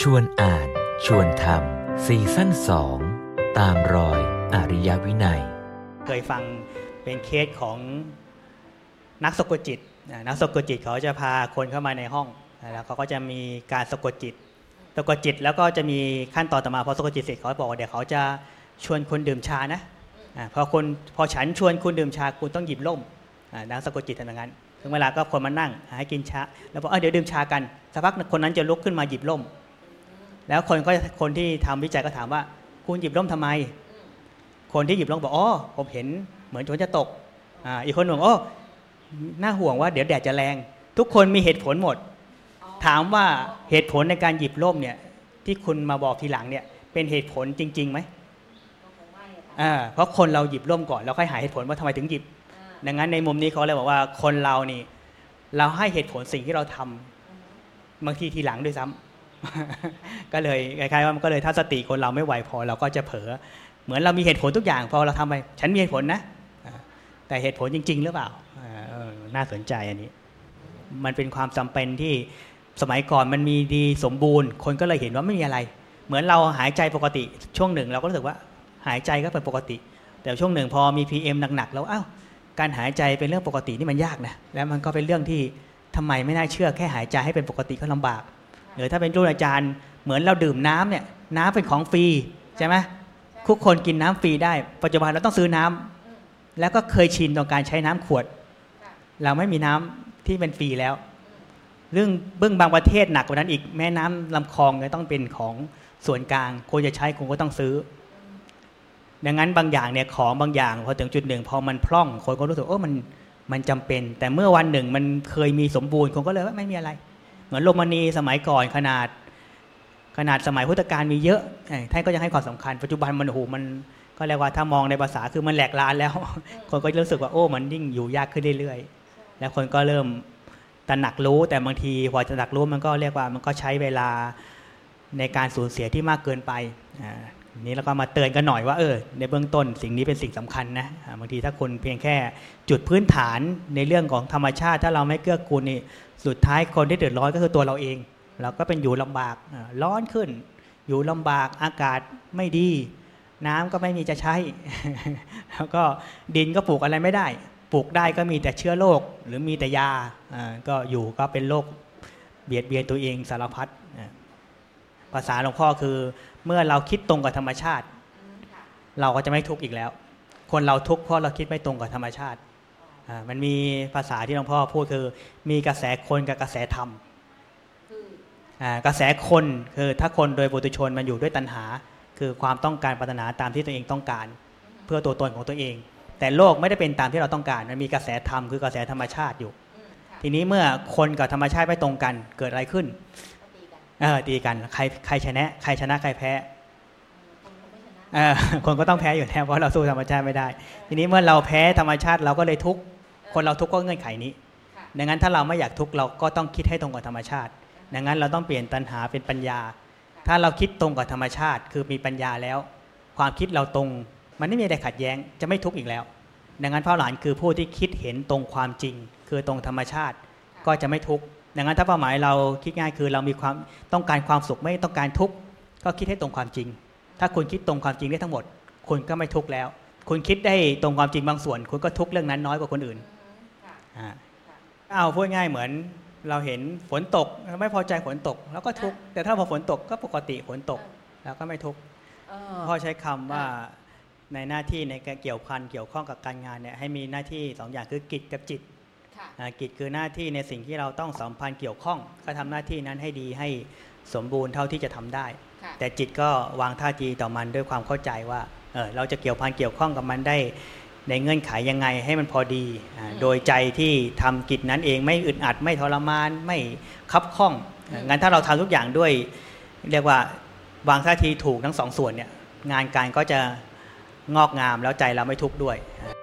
ชวนอ่าน ชวนทำซีซั่นสองตามรอยอริยวินัย เคยฟังเป็นเคสของนักสะกดจิตนักสะกดจิตเขาจะพาคนเข้ามาในห้องแล้วเขาก็จะมีการสะกดจิตสะกดจิตแล้วก็จะมีขั้นตอนต่อมาพอสะกดจิตเสร็จเขาบอกว่าเดี๋ยวเขาจะชวนคนดื่มชานะพอคนพอฉันชวนคุณดื่มชาคุณต้องหยิบล่มนักสะกดจิตทำอย่างนั้นถึงเวลาก็คนมานั่งให้กินชาแล้วบอกเเดี๋ยวดื่มชากันสักพักคนนั้นจะลุกขึ้นมาหยิบล่ม แล้วคนก็คนที่ทำวิจัยก็ถามว่า คุณหยิบล่มทำไม คนที่หยิบล่มบอกอ๋อผมเห็นเหมือนฝนจะตกอ่าอีกคนบอกโอ้น่าห่วงว่าเดี๋ยวแดดจะแรง ทุกคนมีเหตุผลหมด ถามว่าเหตุผลในการหยิบล่มเนี่ย ที่คุณมาบอกทีหลังเนี่ย เป็นเหตุผลจริงๆไหมอ่าเพราะคนเราหยิบล่มก่อนแล้วค่อยหาเหตุผลว่าทำไมถึงหยิบ ดังนั้นในมุมนี้เขาเลยบอกว่าคนเรานี่ เราให้เหตุผลสิ่งที่เราทำบางทีทีหลังด้วยซ้ำ ก็เลยคล้ายๆว่ามันก็เลยถ้าสติคนเราไม่ไหวพอเราก็จะเผลอเหมือนเรามีเหตุผลทุกอย่างพอเราทำไปฉันมีเหตุผลนะ แต่เหตุผลจริง ๆ หรือเปล่าน่าสนใจอันนี้ มันเป็นความจำเป็นที่สมัยก่อนมันมีดีสมบูรณ์ คนก็เลยเห็นว่าไม่มีอะไร เหมือนเราหายใจปกติ ช่วงหนึ่งเราก็รู้สึกว่าหายใจก็เป็นปกติ แต่ช่วงหนึ่งพอมี PM หนักๆแล้วอ้าวการหายใจเป็นเรื่องปกตินี่มันยากนะแล้วมันก็เป็นเรื่องที่ทำไมไม่น่าเชื่อแค่หายใจให้เป็นปกติก็ลำบาก หรือถ้าเป็นรุ่นอาจารย์ เหมือนเราดื่มน้ำเนี่ยน้ำเป็นของฟรีใช่ไหมทุกคนกินน้ำฟรีได้ ปัจจุบันเราต้องซื้อน้ำแล้วก็เคยชินต่อการใช้น้ำขวด เราไม่มีน้ำที่เป็นฟรีแล้ว เรื่องเบื้องบางประเทศหนักกว่านั้นอีกแม่น้ำลำคลองเนี่ยต้องเป็นของส่วนกลางคนจะใช้คนก็ต้องซื้อ ดังนั้นบางอย่างเนี่ยของบางอย่างพอถึงจุดหนึ่งพอมันพร่องคนก็รู้สึกโอ้มันมันจำเป็น แต่เมื่อวันหนึ่งมันเคยมีสมบูรณ์คนก็เลยว่าไม่มีอะไรเห มือนโรมานีสมัยก่อนขนาด ขนาดสมัยพุทธกาลมีเยอะเอ้ยท่านก็ยังให้ความสำคัญ ปัจจุบันมันโอ้โหมันก็เรียกว่าถ้ามองในภาษาคือมันแหลกลานแล้ว คนก็รู้สึกว่าโอ้มันยิ่งอยู่ยากขึ้นเรื่อยๆ แล้วคนก็เริ่มตระหนักรู้แต่บางทีพอตระหนักรู้มันก็เรียกว่ามันก็ใช้เวลาในการสูญเสียที่มากเกินไปอ่า นี้เราก็มาเตือนกันหน่อยว่าเออในเบื้องต้นสิ่งนี้เป็นสิ่งสำคัญนะบางทีถ้าคุณเพียงแค่จุดพื้นฐานในเรื่องของธรรมชาติ ถ้าเราไม่เกื้อกูลนี่สุดท้ายคนที่เดือดร้อนก็คือตัวเราเอง เราก็เป็นอยู่ลำบากร้อนขึ้น อยู่ลำบากอากาศไม่ดี น้ำก็ไม่มีจะใช้ แล้วก็ดินก็ปลูกอะไรไม่ได้ ปลูกได้ก็มีแต่เชื้อโรคหรือมีแต่ยาก็อยู่ก็เป็นโรคเบียดเบียนตัวเองสารพัด ภาษาหลวงพ่อคือ เมื่อเราคิดตรงกับธรรมชาติ เราก็จะไม่ทุกข์อีกแล้ว คนเราทุกข์เพราะเราคิดไม่ตรงกับธรรมชาติอ่ามันมีภาษาที่หลวงพ่อพูดคือ มีกระแสคนกับกระแสธรรมอ่ากระแสคนคือถ้าคนโดยบุตุชนมันอยู่ด้วยตัณหา คือความต้องการปรารถนาตามที่ตัวเองต้องการ เพื่อตัวตนของตัวเอง แต่โลกไม่ได้เป็นตามที่เราต้องการ มันมีกระแสธรรมคือกระแสธรรมชาติอยู่ ทีนี้เมื่อคนกับธรรมชาติไม่ตรงกันเกิดอะไรขึ้น เออตีกันใครใครชนะ ใครชนะใครแพ้เออคนก็ต้องแพ้อยู่แล้วเพราะเราสู้ธรรมชาติไม่ได้ ทีนี้เมื่อเราแพ้ธรรมชาติเราก็เลยทุกข์คนเราทุกข์ก็เงื่อนไขนี้ ดังนั้นถ้าเราไม่อยากทุกข์เราก็ต้องคิดให้ตรงกับธรรมชาติ ดังนั้นเราต้องเปลี่ยนตัณหาเป็นปัญญา ถ้าเราคิดตรงกับธรรมชาติ คือมีปัญญาแล้ว ความคิดเราตรง มันไม่มีอะไรขัดแย้งจะไม่ทุกข์อีกแล้ว ดังนั้นพระหลานคือผู้ที่คิดเห็นตรงความจริง คือตรงธรรมชาติก็จะไม่ทุกข์ ดังนั้นถ้าเป้าหมายเราคิดง่ายคือเรามีความต้องการความสุขไม่ต้องการทุกข์ก็คิดให้ตรงความจริง ถ้าคุณคิดตรงความจริงได้ทั้งหมด คุณก็ไม่ทุกข์แล้ว คุณคิดได้ตรงความจริงบางส่วน คุณก็ทุกข์เรื่องนั้นน้อยกว่าคนอื่นอ่าเอาพูดง่ายเหมือนเราเห็นฝนตกไม่พอใจฝนตก แล้วก็ทุกข์แต่ถ้าพอฝนตกก็ปกติฝนตกแล้วก็ไม่ทุกข์พ่อใช้คำว่าในหน้าที่ในการเกี่ยวพันเกี่ยวข้องกับการงานเนี่ยให้มีหน้าที่สองอย่างคือกิจกับจิตอ่า กิจคือหน้าที่ในสิ่งที่เราต้องสัมพันธ์เกี่ยวข้อง ก็ทำหน้าที่นั้นให้ดีให้สมบูรณ์เท่าที่จะทำได้ แต่จิตก็วางท่าทีต่อมันด้วยความเข้าใจว่าเออเราจะเกี่ยวพันเกี่ยวข้องกับมันได้ ในเงื่อนไขยังไงให้มันพอดีอ่าโดยใจที่ทำกิจนั้นเองไม่อึดอัดไม่ทรมานไม่คับข้องอ่างั้นถ้าเราทำทุกอย่างด้วย เรียกว่าวางท่าทีถูกทั้งสองส่วนเนี่ยงานการก็จะงอกงามแล้วใจเราไม่ทุกข์ด้วยอ่า